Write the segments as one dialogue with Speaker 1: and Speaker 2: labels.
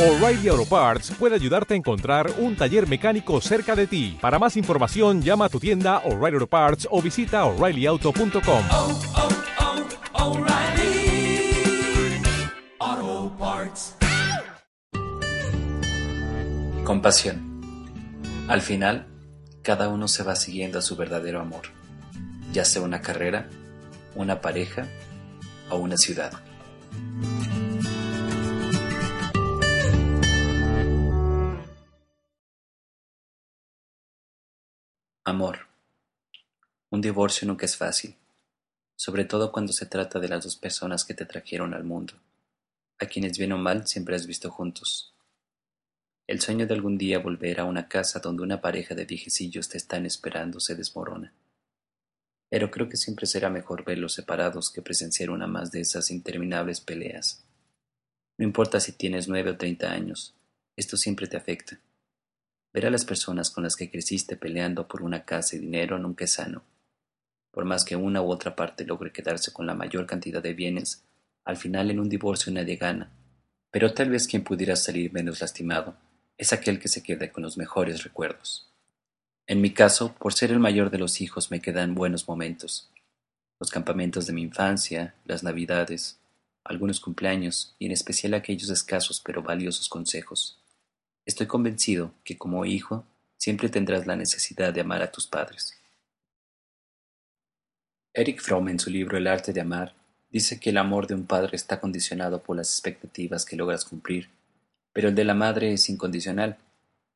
Speaker 1: O'Reilly Auto Parts puede ayudarte a encontrar un taller mecánico cerca de ti. Para más información, llama a tu tienda O'Reilly Auto Parts o visita oreillyauto.com.
Speaker 2: oh, oh, Parts.
Speaker 3: Compasión. Al final, cada uno se va siguiendo a su verdadero amor, ya sea una carrera, una pareja o una ciudad. Amor. Un divorcio nunca es fácil, sobre todo cuando se trata de las dos personas que te trajeron al mundo, a quienes bien o mal siempre has visto juntos. El sueño de algún día volver a una casa donde una pareja de viejecillos te están esperando se desmorona. Pero creo que siempre será mejor verlos separados que presenciar una más de esas interminables peleas. No importa si tienes nueve o treinta años, esto siempre te afecta. Ver a las personas con las que creciste peleando por una casa y dinero nunca es sano. Por más que una u otra parte logre quedarse con la mayor cantidad de bienes, al final en un divorcio nadie gana. Pero tal vez quien pudiera salir menos lastimado es aquel que se quede con los mejores recuerdos. En mi caso, por ser el mayor de los hijos, me quedan buenos momentos. Los campamentos de mi infancia, las navidades, algunos cumpleaños y en especial aquellos escasos pero valiosos consejos. Estoy convencido que como hijo siempre tendrás la necesidad de amar a tus padres. Eric Fromm en su libro El arte de amar dice que el amor de un padre está condicionado por las expectativas que logras cumplir, pero el de la madre es incondicional,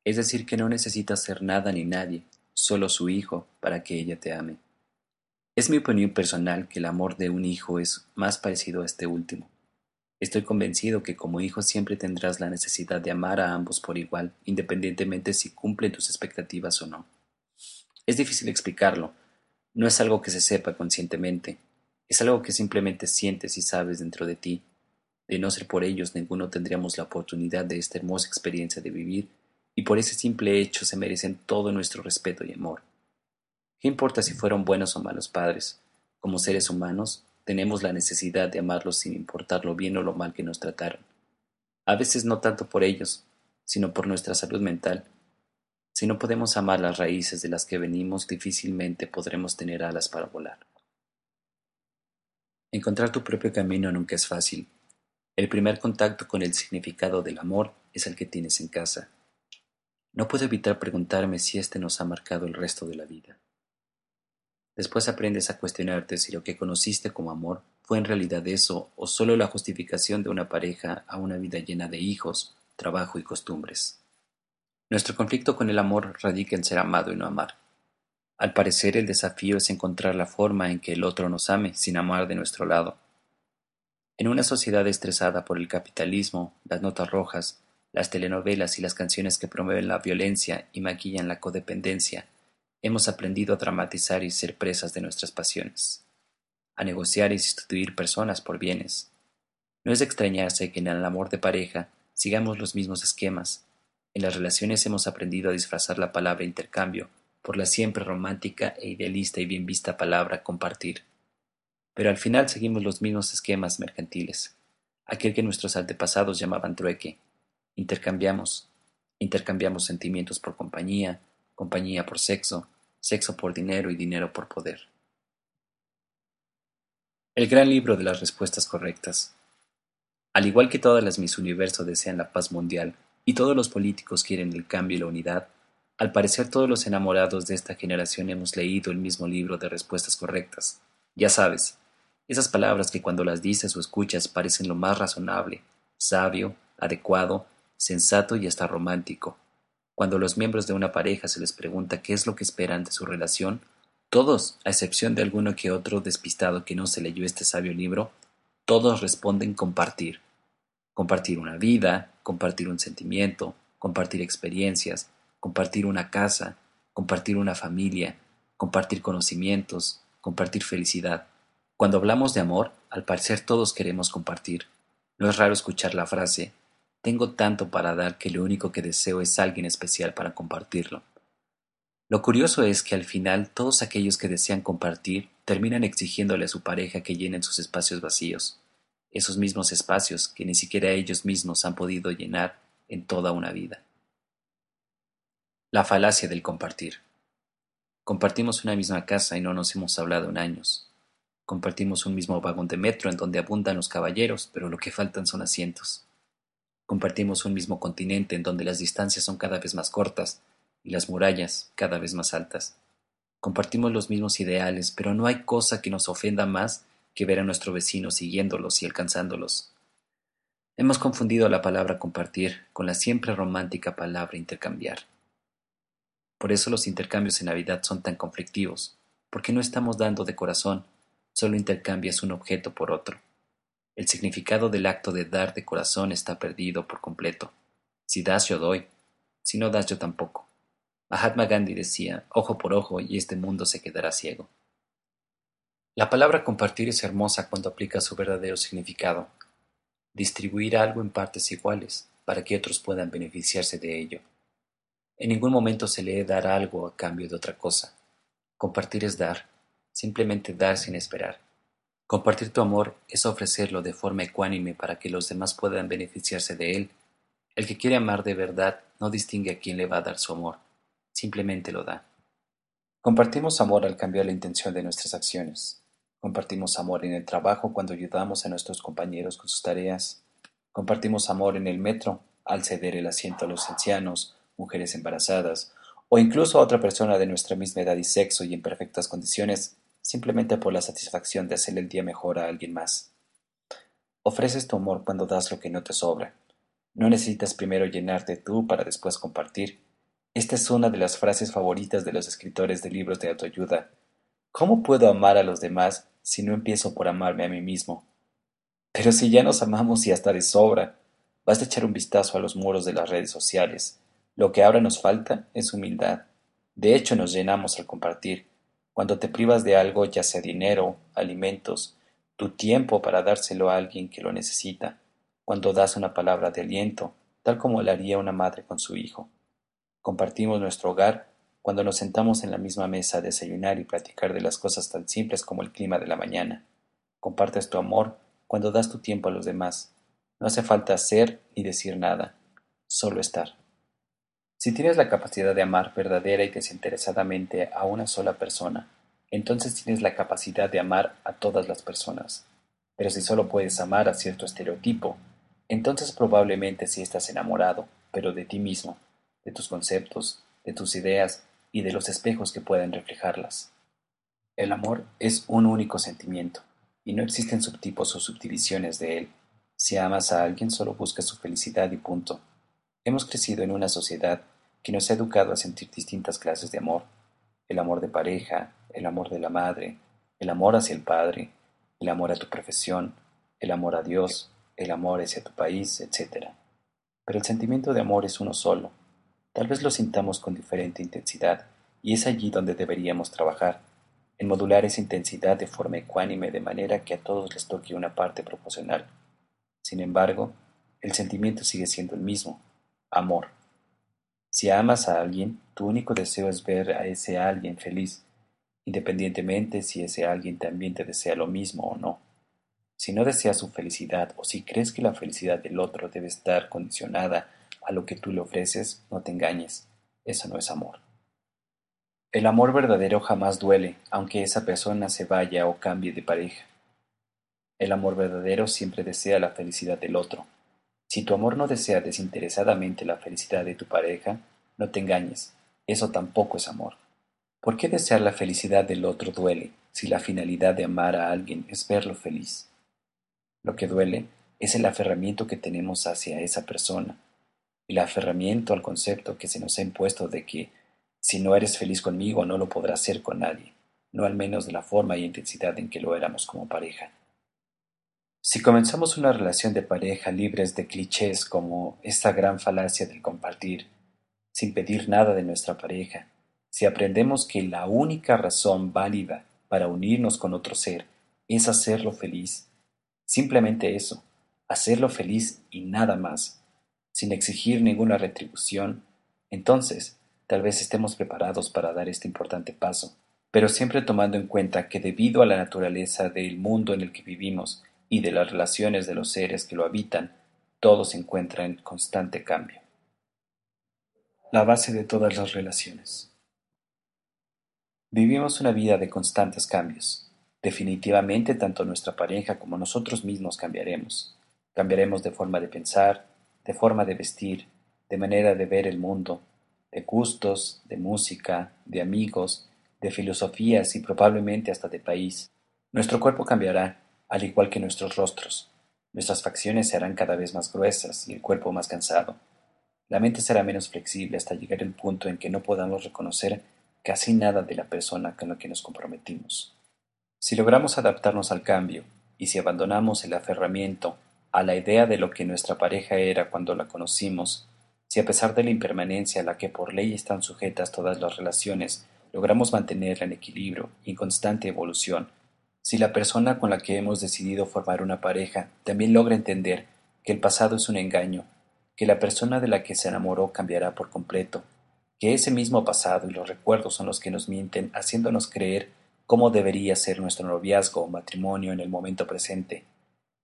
Speaker 3: es decir, que no necesitas ser nada ni nadie, solo su hijo, para que ella te ame. Es mi opinión personal que el amor de un hijo es más parecido a este último. Estoy convencido que como hijo siempre tendrás la necesidad de amar a ambos por igual, independientemente si cumplen tus expectativas o no. Es difícil explicarlo, no es algo que se sepa conscientemente, es algo que simplemente sientes y sabes dentro de ti. De no ser por ellos, ninguno tendríamos la oportunidad de esta hermosa experiencia de vivir, y por ese simple hecho se merecen todo nuestro respeto y amor. ¿Qué importa si fueron buenos o malos padres? Como seres humanos, tenemos la necesidad de amarlos sin importar lo bien o lo mal que nos trataron. A veces no tanto por ellos, sino por nuestra salud mental. Si no podemos amar las raíces de las que venimos, difícilmente podremos tener alas para volar. Encontrar tu propio camino nunca es fácil. El primer contacto con el significado del amor es el que tienes en casa. No puedo evitar preguntarme si este nos ha marcado el resto de la vida. Después aprendes a cuestionarte si lo que conociste como amor fue en realidad eso o solo la justificación de una pareja a una vida llena de hijos, trabajo y costumbres. Nuestro conflicto con el amor radica en ser amado y no amar. Al parecer el desafío es encontrar la forma en que el otro nos ame sin amar de nuestro lado. En una sociedad estresada por el capitalismo, las notas rojas, las telenovelas y las canciones que promueven la violencia y maquillan la codependencia, hemos aprendido a dramatizar y ser presas de nuestras pasiones, a negociar y sustituir personas por bienes. No es de extrañarse que en el amor de pareja sigamos los mismos esquemas. En las relaciones hemos aprendido a disfrazar la palabra intercambio por la siempre romántica e idealista y bien vista palabra compartir. Pero al final seguimos los mismos esquemas mercantiles, aquel que nuestros antepasados llamaban trueque. Intercambiamos, intercambiamos sentimientos por compañía, compañía por sexo, sexo por dinero y dinero por poder. El gran libro de las respuestas correctas. Al igual que todas las Miss Universo desean la paz mundial y todos los políticos quieren el cambio y la unidad, al parecer todos los enamorados de esta generación hemos leído el mismo libro de respuestas correctas. Ya sabes, esas palabras que cuando las dices o escuchas parecen lo más razonable, sabio, adecuado, sensato y hasta romántico. Cuando los miembros de una pareja se les pregunta qué es lo que esperan de su relación, todos, a excepción de alguno que otro despistado que no se leyó este sabio libro, todos responden compartir. Compartir una vida, compartir un sentimiento, compartir experiencias, compartir una casa, compartir una familia, compartir conocimientos, compartir felicidad. Cuando hablamos de amor, al parecer todos queremos compartir. No es raro escuchar la frase tengo tanto para dar que lo único que deseo es alguien especial para compartirlo. Lo curioso es que al final todos aquellos que desean compartir terminan exigiéndole a su pareja que llenen sus espacios vacíos, esos mismos espacios que ni siquiera ellos mismos han podido llenar en toda una vida. La falacia del compartir. Compartimos una misma casa y no nos hemos hablado en años. Compartimos un mismo vagón de metro en donde abundan los caballeros, pero lo que faltan son asientos. Compartimos un mismo continente en donde las distancias son cada vez más cortas y las murallas cada vez más altas. Compartimos los mismos ideales, pero no hay cosa que nos ofenda más que ver a nuestro vecino siguiéndolos y alcanzándolos. Hemos confundido la palabra compartir con la siempre romántica palabra intercambiar. Por eso los intercambios en Navidad son tan conflictivos, porque no estamos dando de corazón, solo intercambias un objeto por otro. El significado del acto de dar de corazón está perdido por completo. Si das, yo doy. Si no das, yo tampoco. Mahatma Gandhi decía, ojo por ojo y este mundo se quedará ciego. La palabra compartir es hermosa cuando aplica su verdadero significado. Distribuir algo en partes iguales, para que otros puedan beneficiarse de ello. En ningún momento se lee dar algo a cambio de otra cosa. Compartir es dar, simplemente dar sin esperar. Compartir tu amor es ofrecerlo de forma ecuánime para que los demás puedan beneficiarse de él. El que quiere amar de verdad no distingue a quién le va a dar su amor, simplemente lo da. Compartimos amor al cambiar la intención de nuestras acciones. Compartimos amor en el trabajo cuando ayudamos a nuestros compañeros con sus tareas. Compartimos amor en el metro al ceder el asiento a los ancianos, mujeres embarazadas o incluso a otra persona de nuestra misma edad y sexo y en perfectas condiciones simplemente por la satisfacción de hacerle el día mejor a alguien más. Ofreces tu amor cuando das lo que no te sobra. No necesitas primero llenarte tú para después compartir. Esta es una de las frases favoritas de los escritores de libros de autoayuda. ¿Cómo puedo amar a los demás si no empiezo por amarme a mí mismo? Pero si ya nos amamos y hasta de sobra, basta echar un vistazo a los muros de las redes sociales. Lo que ahora nos falta es humildad. De hecho, nos llenamos al compartir. Cuando te privas de algo, ya sea dinero, alimentos, tu tiempo para dárselo a alguien que lo necesita, cuando das una palabra de aliento, tal como lo haría una madre con su hijo. Compartimos nuestro hogar cuando nos sentamos en la misma mesa a desayunar y platicar de las cosas tan simples como el clima de la mañana. Compartes tu amor cuando das tu tiempo a los demás. No hace falta hacer ni decir nada, solo estar. Si tienes la capacidad de amar verdadera y desinteresadamente a una sola persona, entonces tienes la capacidad de amar a todas las personas. Pero si solo puedes amar a cierto estereotipo, entonces probablemente sí estás enamorado, pero de ti mismo, de tus conceptos, de tus ideas y de los espejos que pueden reflejarlas. El amor es un único sentimiento, y no existen subtipos o subdivisiones de él. Si amas a alguien solo buscas su felicidad y punto. Hemos crecido en una sociedad que nos ha educado a sentir distintas clases de amor, el amor de pareja, el amor de la madre, el amor hacia el padre, el amor a tu profesión, el amor a Dios, el amor hacia tu país, etc. Pero el sentimiento de amor es uno solo. Tal vez lo sintamos con diferente intensidad, y es allí donde deberíamos trabajar, en modular esa intensidad de forma ecuánime de manera que a todos les toque una parte proporcional. Sin embargo, el sentimiento sigue siendo el mismo, Amor. Si amas a alguien, tu único deseo es ver a ese alguien feliz, independientemente si ese alguien también te desea lo mismo o no. Si no deseas su felicidad o si crees que la felicidad del otro debe estar condicionada a lo que tú le ofreces, no te engañes. Eso no es amor. El amor verdadero jamás duele, aunque esa persona se vaya o cambie de pareja. El amor verdadero siempre desea la felicidad del otro, si tu amor no desea desinteresadamente la felicidad de tu pareja, no te engañes, eso tampoco es amor. ¿Por qué desear la felicidad del otro duele si la finalidad de amar a alguien es verlo feliz? Lo que duele es el aferramiento que tenemos hacia esa persona, el aferramiento al concepto que se nos ha impuesto de que si no eres feliz conmigo no lo podrás ser con nadie, no al menos de la forma y intensidad en que lo éramos como pareja. Si comenzamos una relación de pareja libres de clichés como esta gran falacia del compartir, sin pedir nada de nuestra pareja, si aprendemos que la única razón válida para unirnos con otro ser es hacerlo feliz, simplemente eso, hacerlo feliz y nada más, sin exigir ninguna retribución, entonces tal vez estemos preparados para dar este importante paso, pero siempre tomando en cuenta que debido a la naturaleza del mundo en el que vivimos y de las relaciones de los seres que lo habitan, todo se encuentra en constante cambio. La base de todas las relaciones. Vivimos una vida de constantes cambios. Definitivamente tanto nuestra pareja como nosotros mismos cambiaremos. Cambiaremos de forma de pensar, de forma de vestir, de manera de ver el mundo, de gustos, de música, de amigos, de filosofías y probablemente hasta de país. Nuestro cuerpo cambiará, al igual que nuestros rostros. Nuestras facciones se harán cada vez más gruesas y el cuerpo más cansado. La mente será menos flexible hasta llegar al punto en que no podamos reconocer casi nada de la persona con la que nos comprometimos. Si logramos adaptarnos al cambio y si abandonamos el aferramiento a la idea de lo que nuestra pareja era cuando la conocimos, si a pesar de la impermanencia a la que por ley están sujetas todas las relaciones, logramos mantenerla en equilibrio y en constante evolución, si la persona con la que hemos decidido formar una pareja también logra entender que el pasado es un engaño, que la persona de la que se enamoró cambiará por completo, que ese mismo pasado y los recuerdos son los que nos mienten, haciéndonos creer cómo debería ser nuestro noviazgo o matrimonio en el momento presente,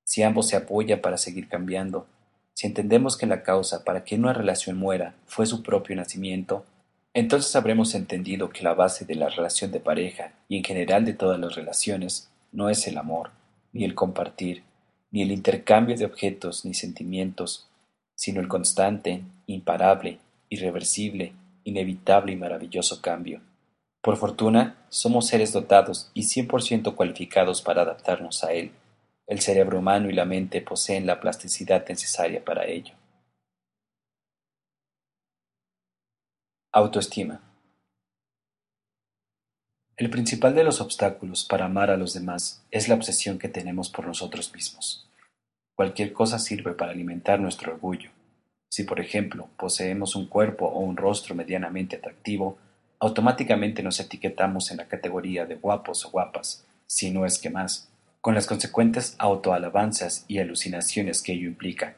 Speaker 3: si ambos se apoyan para seguir cambiando, si entendemos que la causa para que una relación muera fue su propio nacimiento, entonces habremos entendido que la base de la relación de pareja y en general de todas las relaciones no es el amor, ni el compartir, ni el intercambio de objetos ni sentimientos, sino el constante, imparable, irreversible, inevitable y maravilloso cambio. Por fortuna, somos seres dotados y cien por ciento cualificados para adaptarnos a él el cerebro humano y la mente poseen la plasticidad necesaria para ello. Autoestima. El principal de los obstáculos para amar a los demás es la obsesión que tenemos por nosotros mismos. Cualquier cosa sirve para alimentar nuestro orgullo. Si, por ejemplo, poseemos un cuerpo o un rostro medianamente atractivo, automáticamente nos etiquetamos en la categoría de guapos o guapas, si no es que más con las consecuentes autoalabanzas y alucinaciones que ello implica.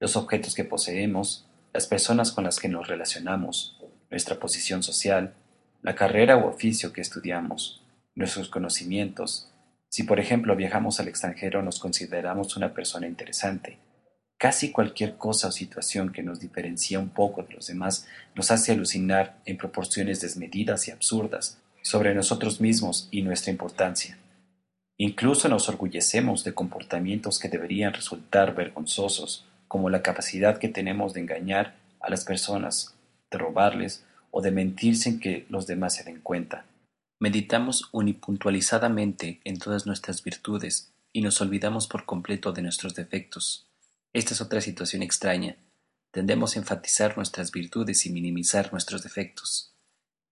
Speaker 3: Los objetos que poseemos, las personas con las que nos relacionamos, nuestra posición social, la carrera u oficio que estudiamos, nuestros conocimientos, si por ejemplo viajamos al extranjero nos consideramos una persona interesante, casi cualquier cosa o situación que nos diferencia un poco de los demás nos hace alucinar en proporciones desmedidas y absurdas sobre nosotros mismos y nuestra importancia. Incluso nos orgullecemos de comportamientos que deberían resultar vergonzosos, como la capacidad que tenemos de engañar a las personas, de robarles o de mentir sin que los demás se den cuenta. Meditamos unipuntualizadamente en todas nuestras virtudes y nos olvidamos por completo de nuestros defectos. Esta es otra situación extraña. Tendemos a enfatizar nuestras virtudes y minimizar nuestros defectos.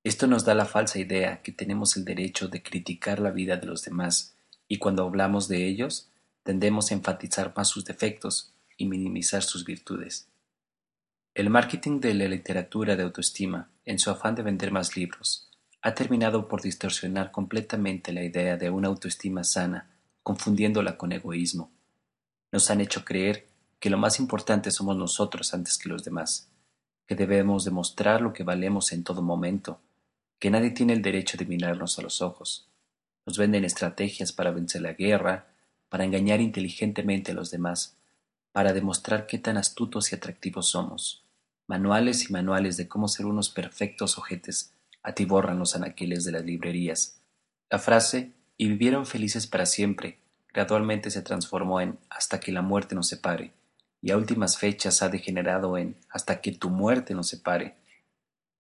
Speaker 3: Esto nos da la falsa idea que tenemos el derecho de criticar la vida de los demás y cuando hablamos de ellos, tendemos a enfatizar más sus defectos y minimizar sus virtudes. El marketing de la literatura de autoestima, en su afán de vender más libros, ha terminado por distorsionar completamente la idea de una autoestima sana, confundiéndola con egoísmo. Nos han hecho creer que lo más importante somos nosotros antes que los demás, que debemos demostrar lo que valemos en todo momento, que nadie tiene el derecho de mirarnos a los ojos, nos venden estrategias para vencer la guerra, para engañar inteligentemente a los demás, para demostrar qué tan astutos y atractivos somos. Manuales y manuales de cómo ser unos perfectos ojetes atiborran los anaqueles de las librerías. La frase y vivieron felices para siempre gradualmente se transformó en hasta que la muerte nos separe, y a últimas fechas ha degenerado en hasta que tu muerte nos separe.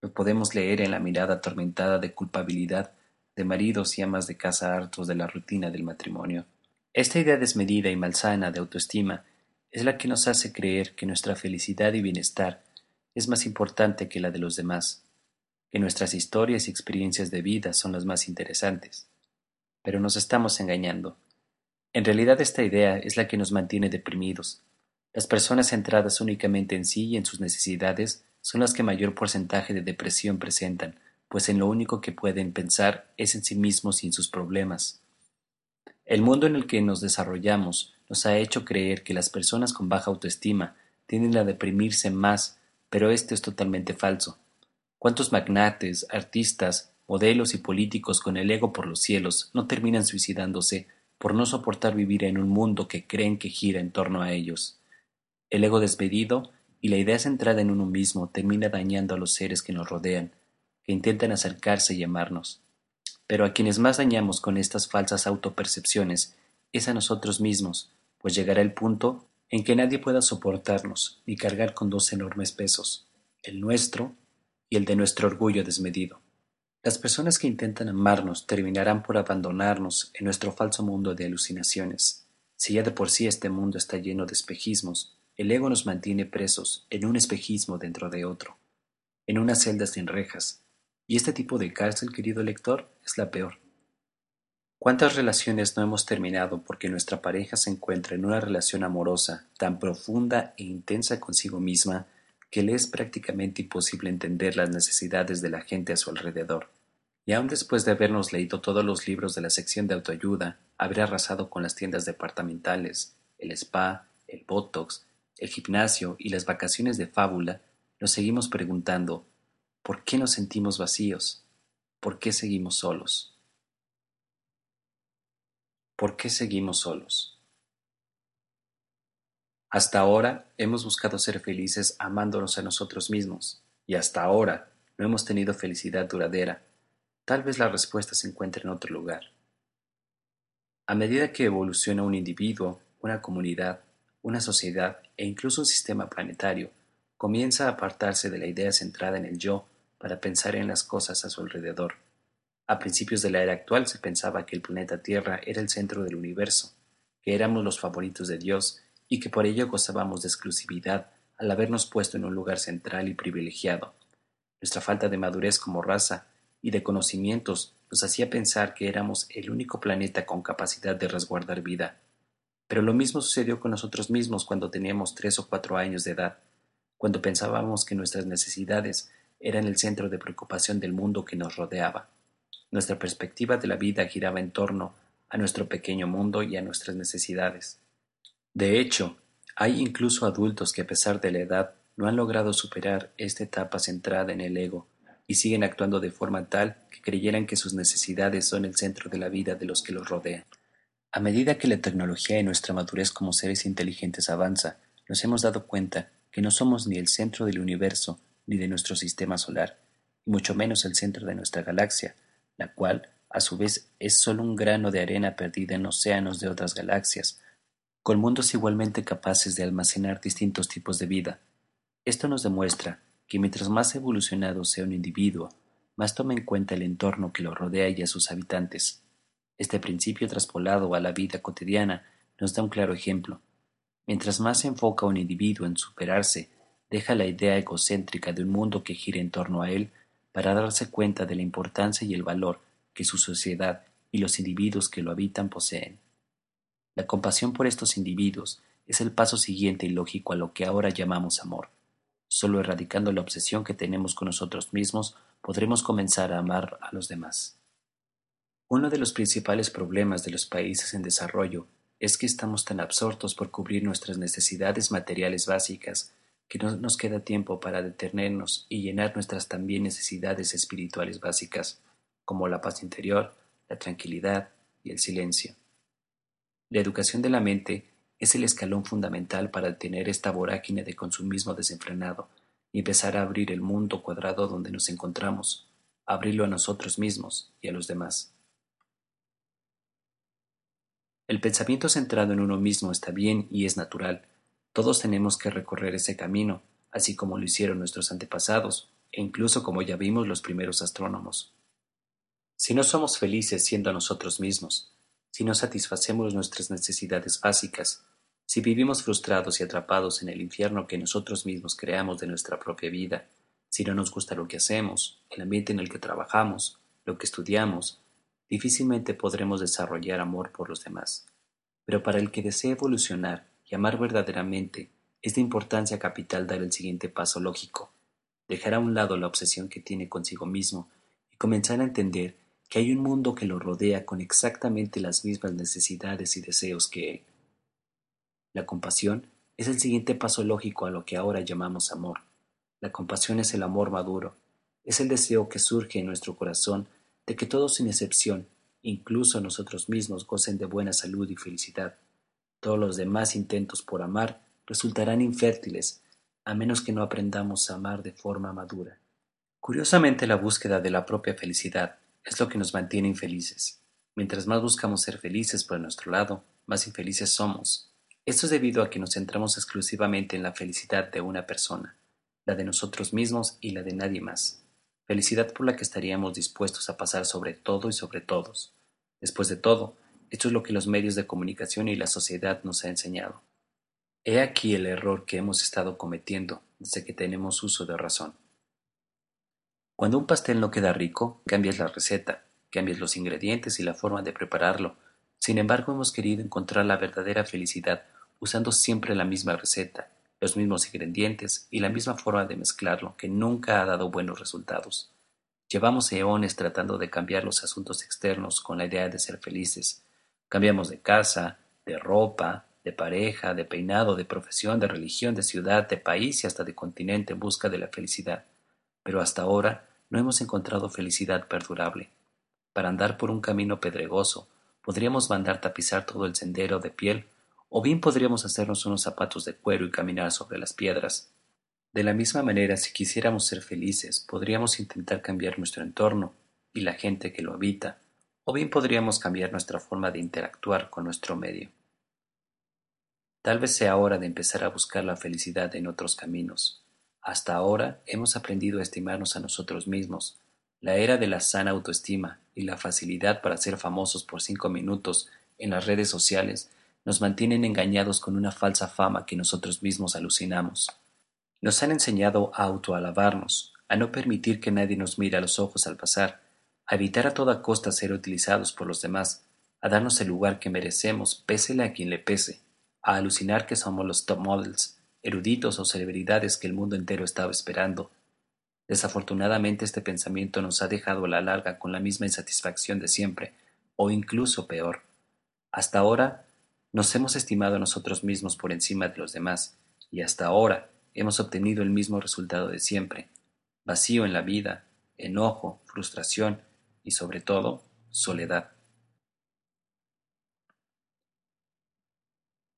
Speaker 3: Lo podemos leer en la mirada atormentada de culpabilidad de maridos y amas de casa hartos de la rutina del matrimonio. Esta idea desmedida y malsana de autoestima es la que nos hace creer que nuestra felicidad y bienestar es más importante que la de los demás, que nuestras historias y experiencias de vida son las más interesantes. Pero nos estamos engañando. En realidad esta idea es la que nos mantiene deprimidos. Las personas centradas únicamente en sí y en sus necesidades son las que mayor porcentaje de depresión presentan, pues en lo único que pueden pensar es en sí mismos y en sus problemas. El mundo en el que nos desarrollamos nos ha hecho creer que las personas con baja autoestima tienden a deprimirse más, pero esto es totalmente falso. ¿Cuántos magnates, artistas, modelos y políticos con el ego por los cielos no terminan suicidándose por no soportar vivir en un mundo que creen que gira en torno a ellos? El ego desmedido y la idea centrada en uno mismo termina dañando a los seres que nos rodean, que intentan acercarse y amarnos. Pero a quienes más dañamos con estas falsas autopercepciones es a nosotros mismos, pues llegará el punto en que nadie pueda soportarnos ni cargar con dos enormes pesos, el nuestro y el de nuestro orgullo desmedido. Las personas que intentan amarnos terminarán por abandonarnos en nuestro falso mundo de alucinaciones. Si ya de por sí este mundo está lleno de espejismos, el ego nos mantiene presos en un espejismo dentro de otro, en una celda sin rejas, y este tipo de cárcel, querido lector, es la peor. ¿Cuántas relaciones no hemos terminado porque nuestra pareja se encuentra en una relación amorosa tan profunda e intensa consigo misma que le es prácticamente imposible entender las necesidades de la gente a su alrededor? Y aun después de habernos leído todos los libros de la sección de autoayuda, haber arrasado con las tiendas departamentales, el spa, el botox, el gimnasio y las vacaciones de fábula, nos seguimos preguntando ¿por qué nos sentimos vacíos? ¿Por qué seguimos solos? ¿Por qué seguimos solos? Hasta ahora hemos buscado ser felices amándonos a nosotros mismos, y hasta ahora no hemos tenido felicidad duradera. Tal vez la respuesta se encuentre en otro lugar. A medida que evoluciona un individuo, una comunidad, una sociedad e incluso un sistema planetario comienza a apartarse de la idea centrada en el yo para pensar en las cosas a su alrededor. A principios de la era actual se pensaba que el planeta Tierra era el centro del universo, que éramos los favoritos de Dios y que por ello gozábamos de exclusividad al habernos puesto en un lugar central y privilegiado. Nuestra falta de madurez como raza y de conocimientos nos hacía pensar que éramos el único planeta con capacidad de resguardar vida pero lo mismo sucedió con nosotros mismos cuando teníamos tres o cuatro años de edad, cuando pensábamos que nuestras necesidades eran el centro de preocupación del mundo que nos rodeaba. Nuestra perspectiva de la vida giraba en torno a nuestro pequeño mundo y a nuestras necesidades. De hecho, hay incluso adultos que a pesar de la edad no han logrado superar esta etapa centrada en el ego y siguen actuando de forma tal que creyeran que sus necesidades son el centro de la vida de los que los rodean. A medida que la tecnología y nuestra madurez como seres inteligentes avanza, nos hemos dado cuenta que no somos ni el centro del universo ni de nuestro sistema solar, y mucho menos el centro de nuestra galaxia, la cual, a su vez, es solo un grano de arena perdida en océanos de otras galaxias, con mundos igualmente capaces de almacenar distintos tipos de vida. Esto nos demuestra que mientras más evolucionado sea un individuo, más toma en cuenta el entorno que lo rodea y a sus habitantes. Este principio traspolado a la vida cotidiana nos da un claro ejemplo. Mientras más se enfoca un individuo en superarse, deja la idea egocéntrica de un mundo que gira en torno a él para darse cuenta de la importancia y el valor que su sociedad y los individuos que lo habitan poseen. La compasión por estos individuos es el paso siguiente y lógico a lo que ahora llamamos amor. Solo erradicando la obsesión que tenemos con nosotros mismos podremos comenzar a amar a los demás. Uno de los principales problemas de los países en desarrollo es que estamos tan absortos por cubrir nuestras necesidades materiales básicas que no nos queda tiempo para detenernos y llenar nuestras también necesidades espirituales básicas, como la paz interior, la tranquilidad y el silencio. La educación de la mente es el escalón fundamental para detener esta vorágine de consumismo desenfrenado y empezar a abrir el mundo cuadrado donde nos encontramos, abrirlo a nosotros mismos y a los demás. El pensamiento centrado en uno mismo está bien y es natural. Todos tenemos que recorrer ese camino, así como lo hicieron nuestros antepasados, e incluso como ya vimos los primeros astrónomos. Si no somos felices siendo nosotros mismos, si no satisfacemos nuestras necesidades básicas, si vivimos frustrados y atrapados en el infierno que nosotros mismos creamos de nuestra propia vida, si no nos gusta lo que hacemos, el ambiente en el que trabajamos, lo que estudiamos, difícilmente podremos desarrollar amor por los demás. Pero para el que desee evolucionar y amar verdaderamente, es de importancia capital dar el siguiente paso lógico, dejar a un lado la obsesión que tiene consigo mismo y comenzar a entender que hay un mundo que lo rodea con exactamente las mismas necesidades y deseos que él. La compasión es el siguiente paso lógico a lo que ahora llamamos amor. La compasión es el amor maduro, es el deseo que surge en nuestro corazón de que todos sin excepción, incluso nosotros mismos, gocen de buena salud y felicidad. Todos los demás intentos por amar resultarán infértiles a menos que no aprendamos a amar de forma madura. Curiosamente, la búsqueda de la propia felicidad es lo que nos mantiene infelices. Mientras más buscamos ser felices por nuestro lado, más infelices somos. Esto es debido a que nos centramos exclusivamente en la felicidad de una persona, la de nosotros mismos y la de nadie más. Felicidad por la que estaríamos dispuestos a pasar sobre todo y sobre todos. Después de todo, esto es lo que los medios de comunicación y la sociedad nos ha enseñado. He aquí el error que hemos estado cometiendo desde que tenemos uso de razón. Cuando un pastel no queda rico, cambias la receta, cambias los ingredientes y la forma de prepararlo. Sin embargo, hemos querido encontrar la verdadera felicidad usando siempre la misma receta, los mismos ingredientes y la misma forma de mezclarlo, que nunca ha dado buenos resultados. Llevamos eones tratando de cambiar los asuntos externos con la idea de ser felices, Cambiamos de casa, de ropa, de pareja, de peinado, de profesión, de religión, de ciudad, de país y hasta de continente en busca de la felicidad. Pero hasta ahora no hemos encontrado felicidad perdurable. Para andar por un camino pedregoso, podríamos mandar tapizar todo el sendero de piel, o bien podríamos hacernos unos zapatos de cuero y caminar sobre las piedras. De la misma manera, si quisiéramos ser felices, podríamos intentar cambiar nuestro entorno y la gente que lo habita, o bien podríamos cambiar nuestra forma de interactuar con nuestro medio. Tal vez sea hora de empezar a buscar la felicidad en otros caminos. Hasta ahora hemos aprendido a estimarnos a nosotros mismos. La era de la sana autoestima y la facilidad para ser famosos por cinco minutos en las redes sociales nos mantienen engañados con una falsa fama que nosotros mismos alucinamos. Nos han enseñado a autoalabarnos, a no permitir que nadie nos mire a los ojos al pasar, a evitar a toda costa ser utilizados por los demás, a darnos el lugar que merecemos, pésele a quien le pese, a alucinar que somos los top models, eruditos o celebridades que el mundo entero estaba esperando. Desafortunadamente este pensamiento nos ha dejado a la larga con la misma insatisfacción de siempre, o incluso peor. Hasta ahora nos hemos estimado a nosotros mismos por encima de los demás, y hasta ahora hemos obtenido el mismo resultado de siempre, vacío en la vida, enojo, frustración, y sobre todo soledad.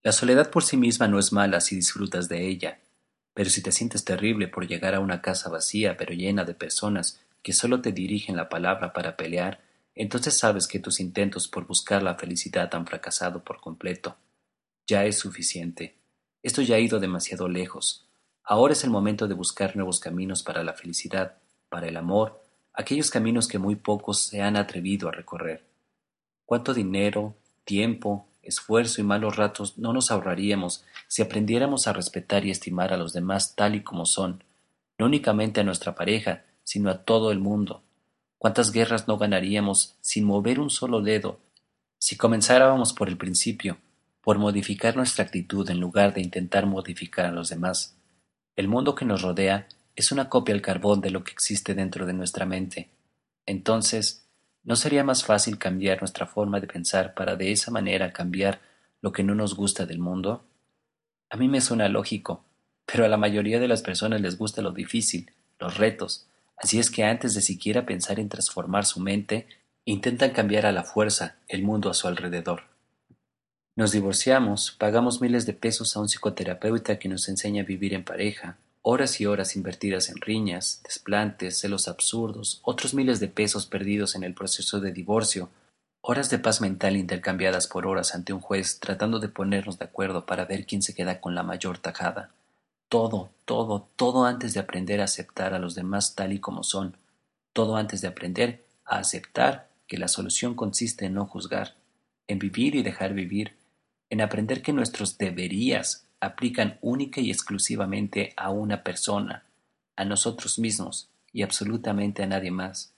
Speaker 3: La soledad por sí misma no es mala si disfrutas de ella, pero si te sientes terrible por llegar a una casa vacía pero llena de personas que solo te dirigen la palabra para pelear, entonces sabes que tus intentos por buscar la felicidad han fracasado por completo. Ya es suficiente. Esto ya ha ido demasiado lejos. Ahora es el momento de buscar nuevos caminos para la felicidad, para el amor aquellos caminos que muy pocos se han atrevido a recorrer. Cuánto dinero, tiempo, esfuerzo y malos ratos no nos ahorraríamos si aprendiéramos a respetar y estimar a los demás tal y como son, no únicamente a nuestra pareja, sino a todo el mundo. Cuántas guerras no ganaríamos sin mover un solo dedo si comenzáramos por el principio, por modificar nuestra actitud en lugar de intentar modificar a los demás. El mundo que nos rodea es una copia al carbón de lo que existe dentro de nuestra mente. Entonces, ¿no sería más fácil cambiar nuestra forma de pensar para de esa manera cambiar lo que no nos gusta del mundo? A mí me suena lógico, pero a la mayoría de las personas les gusta lo difícil, los retos, así es que antes de siquiera pensar en transformar su mente, intentan cambiar a la fuerza el mundo a su alrededor. Nos divorciamos, pagamos miles de pesos a un psicoterapeuta que nos enseña a vivir en pareja, horas y horas invertidas en riñas, desplantes, celos absurdos, otros miles de pesos perdidos en el proceso de divorcio, horas de paz mental intercambiadas por horas ante un juez tratando de ponernos de acuerdo para ver quién se queda con la mayor tajada. Todo, todo, todo antes de aprender a aceptar a los demás tal y como son. Todo antes de aprender a aceptar que la solución consiste en no juzgar, en vivir y dejar vivir, en aprender que nuestros deberías aplican única y exclusivamente a una persona, a nosotros mismos y absolutamente a nadie más.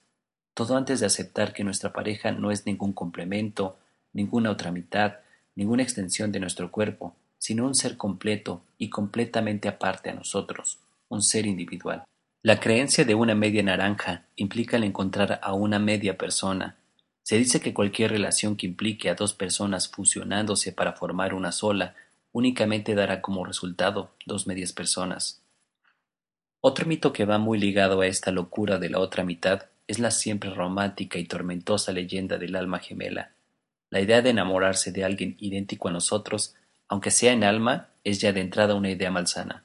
Speaker 3: Todo antes de aceptar que nuestra pareja no es ningún complemento, ninguna otra mitad, ninguna extensión de nuestro cuerpo, sino un ser completo y completamente aparte a nosotros, un ser individual. La creencia de una media naranja implica el encontrar a una media persona. Se dice que cualquier relación que implique a dos personas fusionándose para formar una sola únicamente dará como resultado dos medias personas. Otro mito que va muy ligado a esta locura de la otra mitad es la siempre romántica y tormentosa leyenda del alma gemela. La idea de enamorarse de alguien idéntico a nosotros aunque sea en alma, es ya de entrada una idea malsana.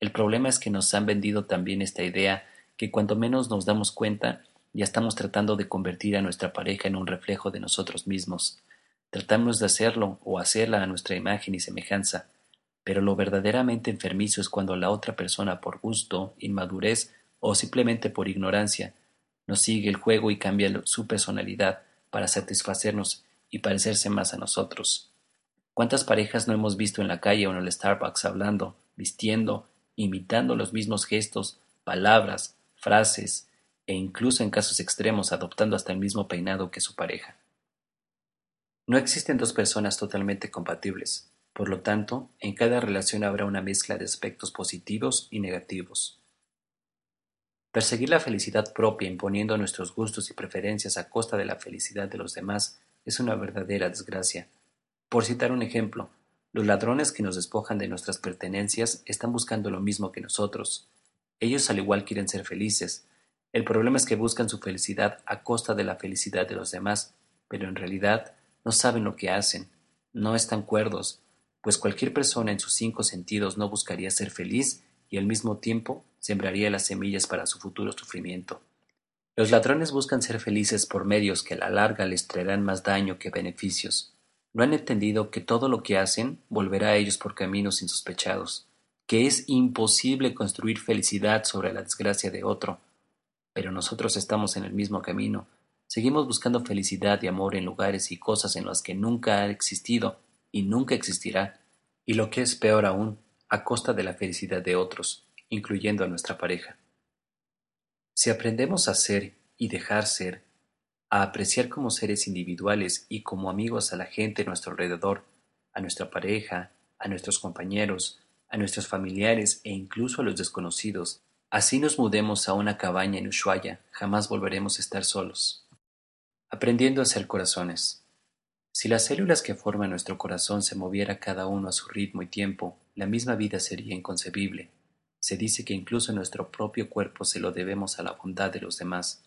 Speaker 3: El problema es que nos han vendido también esta idea que cuanto menos nos damos cuenta, ya estamos tratando de convertir a nuestra pareja en un reflejo de nosotros mismos. Tratamos de hacerlo o hacerla a nuestra imagen y semejanza, pero lo verdaderamente enfermizo es cuando la otra persona por gusto, inmadurez o simplemente por ignorancia nos sigue el juego y cambia su personalidad para satisfacernos y parecerse más a nosotros. ¿Cuántas parejas no hemos visto en la calle o en el Starbucks hablando, vistiendo, imitando los mismos gestos, palabras, frases e incluso en casos extremos adoptando hasta el mismo peinado que su pareja? No existen dos personas totalmente compatibles, por lo tanto, en cada relación habrá una mezcla de aspectos positivos y negativos. Perseguir la felicidad propia imponiendo nuestros gustos y preferencias a costa de la felicidad de los demás es una verdadera desgracia. Por citar un ejemplo, los ladrones que nos despojan de nuestras pertenencias están buscando lo mismo que nosotros. Ellos al igual quieren ser felices. El problema es que buscan su felicidad a costa de la felicidad de los demás, pero en realidad no saben lo que hacen, no están cuerdos, pues cualquier persona en sus cinco sentidos no buscaría ser feliz y al mismo tiempo sembraría las semillas para su futuro sufrimiento. Los ladrones buscan ser felices por medios que a la larga les traerán más daño que beneficios. No han entendido que todo lo que hacen volverá a ellos por caminos insospechados, que es imposible construir felicidad sobre la desgracia de otro. Pero nosotros estamos en el mismo camino. Seguimos buscando felicidad y amor en lugares y cosas en las que nunca ha existido y nunca existirá. Y lo que es peor aún, a costa de la felicidad de otros, incluyendo a nuestra pareja. Si aprendemos a ser y dejar ser, a apreciar como seres individuales y como amigos a la gente a nuestro alrededor, a nuestra pareja, a nuestros compañeros, a nuestros familiares e incluso a los desconocidos, así nos mudemos a una cabaña en Ushuaia, jamás volveremos a estar solos. Aprendiendo a ser corazones. Si las células que forman nuestro corazón se moviera cada uno a su ritmo y tiempo, la misma vida sería inconcebible. Se dice que incluso nuestro propio cuerpo se lo debemos a la bondad de los demás.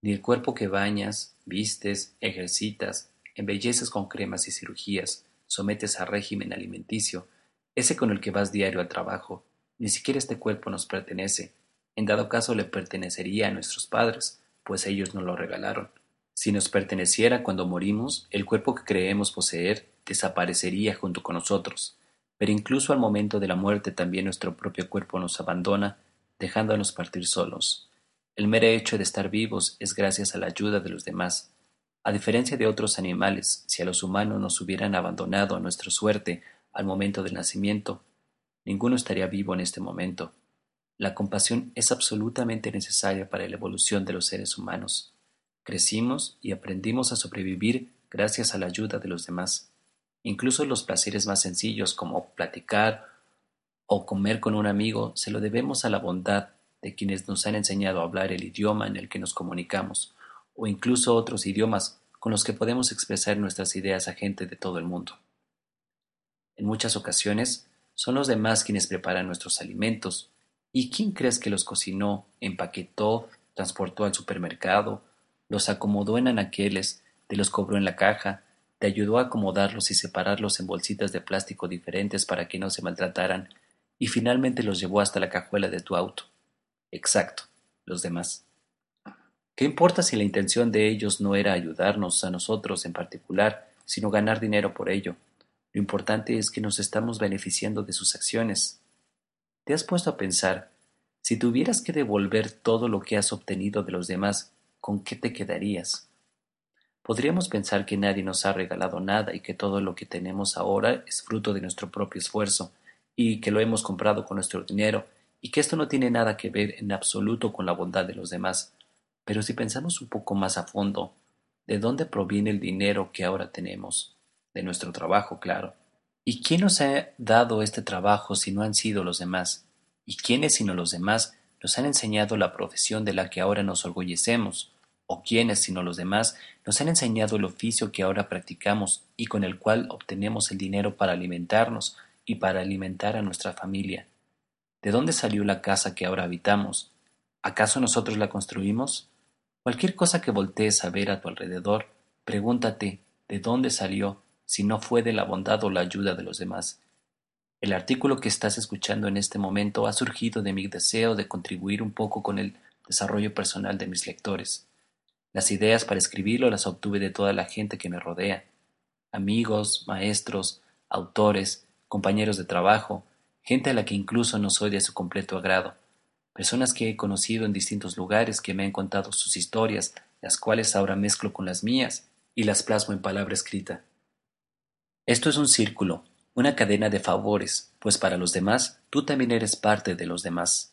Speaker 3: Ni el cuerpo que bañas, vistes, ejercitas, embelleces con cremas y cirugías, sometes a régimen alimenticio, ese con el que vas diario al trabajo, ni siquiera este cuerpo nos pertenece. En dado caso le pertenecería a nuestros padres, pues ellos nos lo regalaron. Si nos perteneciera cuando morimos, el cuerpo que creemos poseer desaparecería junto con nosotros, pero incluso al momento de la muerte también nuestro propio cuerpo nos abandona, dejándonos partir solos. El mero hecho de estar vivos es gracias a la ayuda de los demás. A diferencia de otros animales, si a los humanos nos hubieran abandonado a nuestra suerte al momento del nacimiento, ninguno estaría vivo en este momento. La compasión es absolutamente necesaria para la evolución de los seres humanos. Crecimos y aprendimos a sobrevivir gracias a la ayuda de los demás. Incluso los placeres más sencillos como platicar o comer con un amigo se lo debemos a la bondad de quienes nos han enseñado a hablar el idioma en el que nos comunicamos, o incluso otros idiomas con los que podemos expresar nuestras ideas a gente de todo el mundo. En muchas ocasiones son los demás quienes preparan nuestros alimentos. ¿Y quién crees que los cocinó, empaquetó, transportó al supermercado, los acomodó en anaqueles, te los cobró en la caja, te ayudó a acomodarlos y separarlos en bolsitas de plástico diferentes para que no se maltrataran, y finalmente los llevó hasta la cajuela de tu auto? Exacto, los demás. ¿Qué importa si la intención de ellos no era ayudarnos a nosotros en particular, sino ganar dinero por ello? Lo importante es que nos estamos beneficiando de sus acciones. ¿Te has puesto a pensar, si tuvieras que devolver todo lo que has obtenido de los demás, ¿con qué te quedarías? Podríamos pensar que nadie nos ha regalado nada y que todo lo que tenemos ahora es fruto de nuestro propio esfuerzo y que lo hemos comprado con nuestro dinero y que esto no tiene nada que ver en absoluto con la bondad de los demás. Pero si pensamos un poco más a fondo, ¿de dónde proviene el dinero que ahora tenemos? De nuestro trabajo, claro. ¿Y quién nos ha dado este trabajo si no han sido los demás? ¿Y quiénes sino los demás nos han enseñado la profesión de la que ahora nos orgullecemos? o quienes, sino los demás, nos han enseñado el oficio que ahora practicamos y con el cual obtenemos el dinero para alimentarnos y para alimentar a nuestra familia. ¿De dónde salió la casa que ahora habitamos? ¿Acaso nosotros la construimos? Cualquier cosa que voltees a ver a tu alrededor, pregúntate de dónde salió, si no fue de la bondad o la ayuda de los demás. El artículo que estás escuchando en este momento ha surgido de mi deseo de contribuir un poco con el desarrollo personal de mis lectores. Las ideas para escribirlo las obtuve de toda la gente que me rodea, amigos, maestros, autores, compañeros de trabajo, gente a la que incluso no soy de su completo agrado, personas que he conocido en distintos lugares que me han contado sus historias, las cuales ahora mezclo con las mías y las plasmo en palabra escrita. Esto es un círculo, una cadena de favores, pues para los demás tú también eres parte de los demás.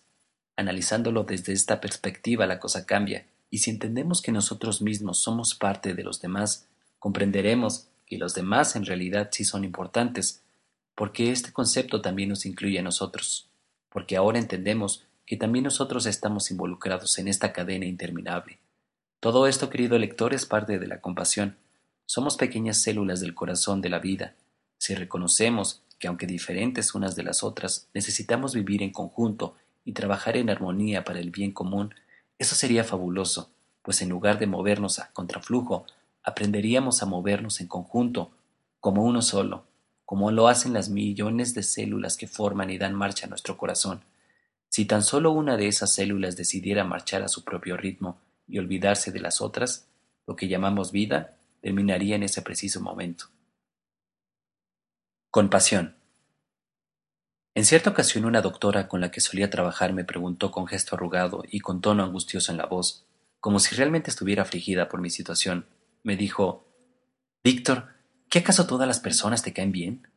Speaker 3: Analizándolo desde esta perspectiva la cosa cambia, y si entendemos que nosotros mismos somos parte de los demás, comprenderemos que los demás en realidad sí son importantes, porque este concepto también nos incluye a nosotros, porque ahora entendemos que también nosotros estamos involucrados en esta cadena interminable. Todo esto, querido lector, es parte de la compasión. Somos pequeñas células del corazón de la vida. Si reconocemos que, aunque diferentes unas de las otras, necesitamos vivir en conjunto y trabajar en armonía para el bien común, eso sería fabuloso, pues en lugar de movernos a contraflujo, aprenderíamos a movernos en conjunto, como uno solo, como lo hacen las millones de células que forman y dan marcha a nuestro corazón. Si tan solo una de esas células decidiera marchar a su propio ritmo y olvidarse de las otras, lo que llamamos vida terminaría en ese preciso momento. Compasión. En cierta ocasión una doctora con la que solía trabajar me preguntó con gesto arrugado y con tono angustioso en la voz, como si realmente estuviera afligida por mi situación, me dijo Víctor, ¿qué acaso todas las personas te caen bien?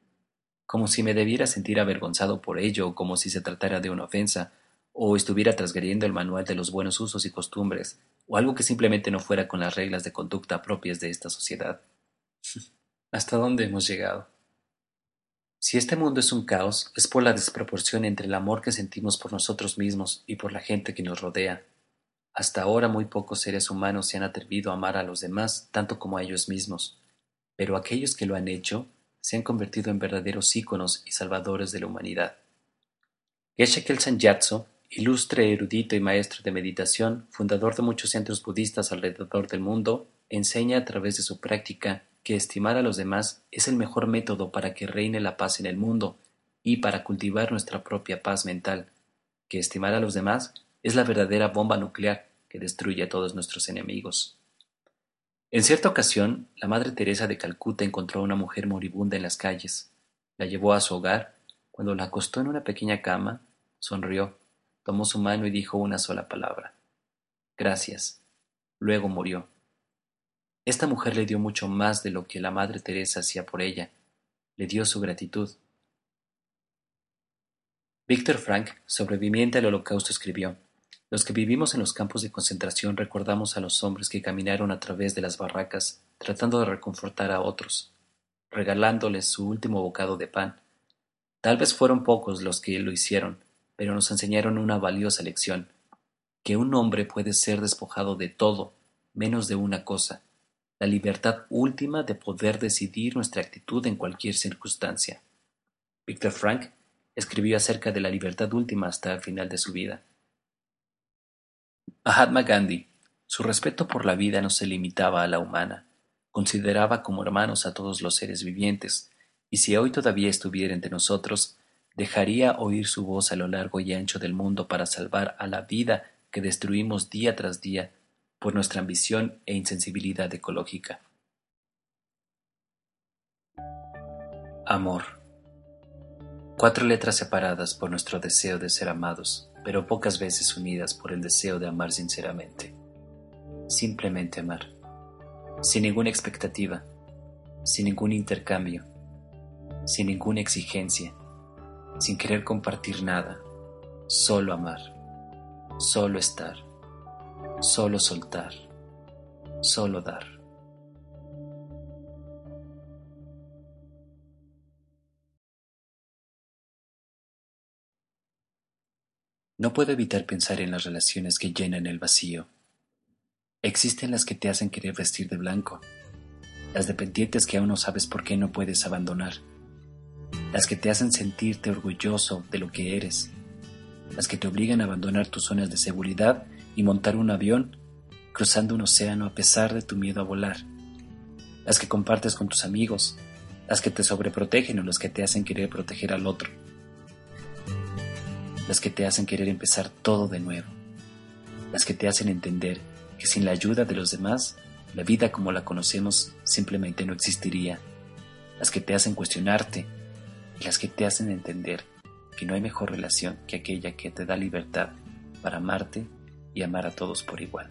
Speaker 3: Como si me debiera sentir avergonzado por ello, como si se tratara de una ofensa, o estuviera transgrediendo el manual de los buenos usos y costumbres, o algo que simplemente no fuera con las reglas de conducta propias de esta sociedad. ¿Hasta dónde hemos llegado? Si este mundo es un caos, es por la desproporción entre el amor que sentimos por nosotros mismos y por la gente que nos rodea. Hasta ahora muy pocos seres humanos se han atrevido a amar a los demás tanto como a ellos mismos, pero aquellos que lo han hecho se han convertido en verdaderos íconos y salvadores de la humanidad. Geshe Kelsang Gyatso, ilustre erudito y maestro de meditación, fundador de muchos centros budistas alrededor del mundo, enseña a través de su práctica que estimar a los demás es el mejor método para que reine la paz en el mundo y para cultivar nuestra propia paz mental, que estimar a los demás es la verdadera bomba nuclear que destruye a todos nuestros enemigos. En cierta ocasión, la Madre Teresa de Calcuta encontró a una mujer moribunda en las calles, la llevó a su hogar, cuando la acostó en una pequeña cama, sonrió, tomó su mano y dijo una sola palabra. Gracias. Luego murió. Esta mujer le dio mucho más de lo que la Madre Teresa hacía por ella, le dio su gratitud. Víctor Frank, sobreviviente al Holocausto, escribió Los que vivimos en los campos de concentración recordamos a los hombres que caminaron a través de las barracas tratando de reconfortar a otros, regalándoles su último bocado de pan. Tal vez fueron pocos los que lo hicieron, pero nos enseñaron una valiosa lección, que un hombre puede ser despojado de todo, menos de una cosa, la libertad última de poder decidir nuestra actitud en cualquier circunstancia. Víctor Frank escribió acerca de la libertad última hasta el final de su vida. Mahatma Gandhi, su respeto por la vida no se limitaba a la humana, consideraba como hermanos a todos los seres vivientes, y si hoy todavía estuviera entre nosotros, dejaría oír su voz a lo largo y ancho del mundo para salvar a la vida que destruimos día tras día por nuestra ambición e insensibilidad ecológica. Amor. Cuatro letras separadas por nuestro deseo de ser amados, pero pocas veces unidas por el deseo de amar sinceramente. Simplemente amar. Sin ninguna expectativa, sin ningún intercambio, sin ninguna exigencia, sin querer compartir nada, solo amar, solo estar Solo soltar, solo dar. No puedo evitar pensar en las relaciones que llenan el vacío. Existen las que te hacen querer vestir de blanco, las dependientes que aún no sabes por qué no puedes abandonar, las que te hacen sentirte orgulloso de lo que eres, las que te obligan a abandonar tus zonas de seguridad y montar un avión cruzando un océano a pesar de tu miedo a volar, las que compartes con tus amigos, las que te sobreprotegen o las que te hacen querer proteger al otro, las que te hacen querer empezar todo de nuevo, las que te hacen entender que sin la ayuda de los demás, la vida como la conocemos simplemente no existiría, las que te hacen cuestionarte y las que te hacen entender que no hay mejor relación que aquella que te da libertad para amarte y amar a todos por igual.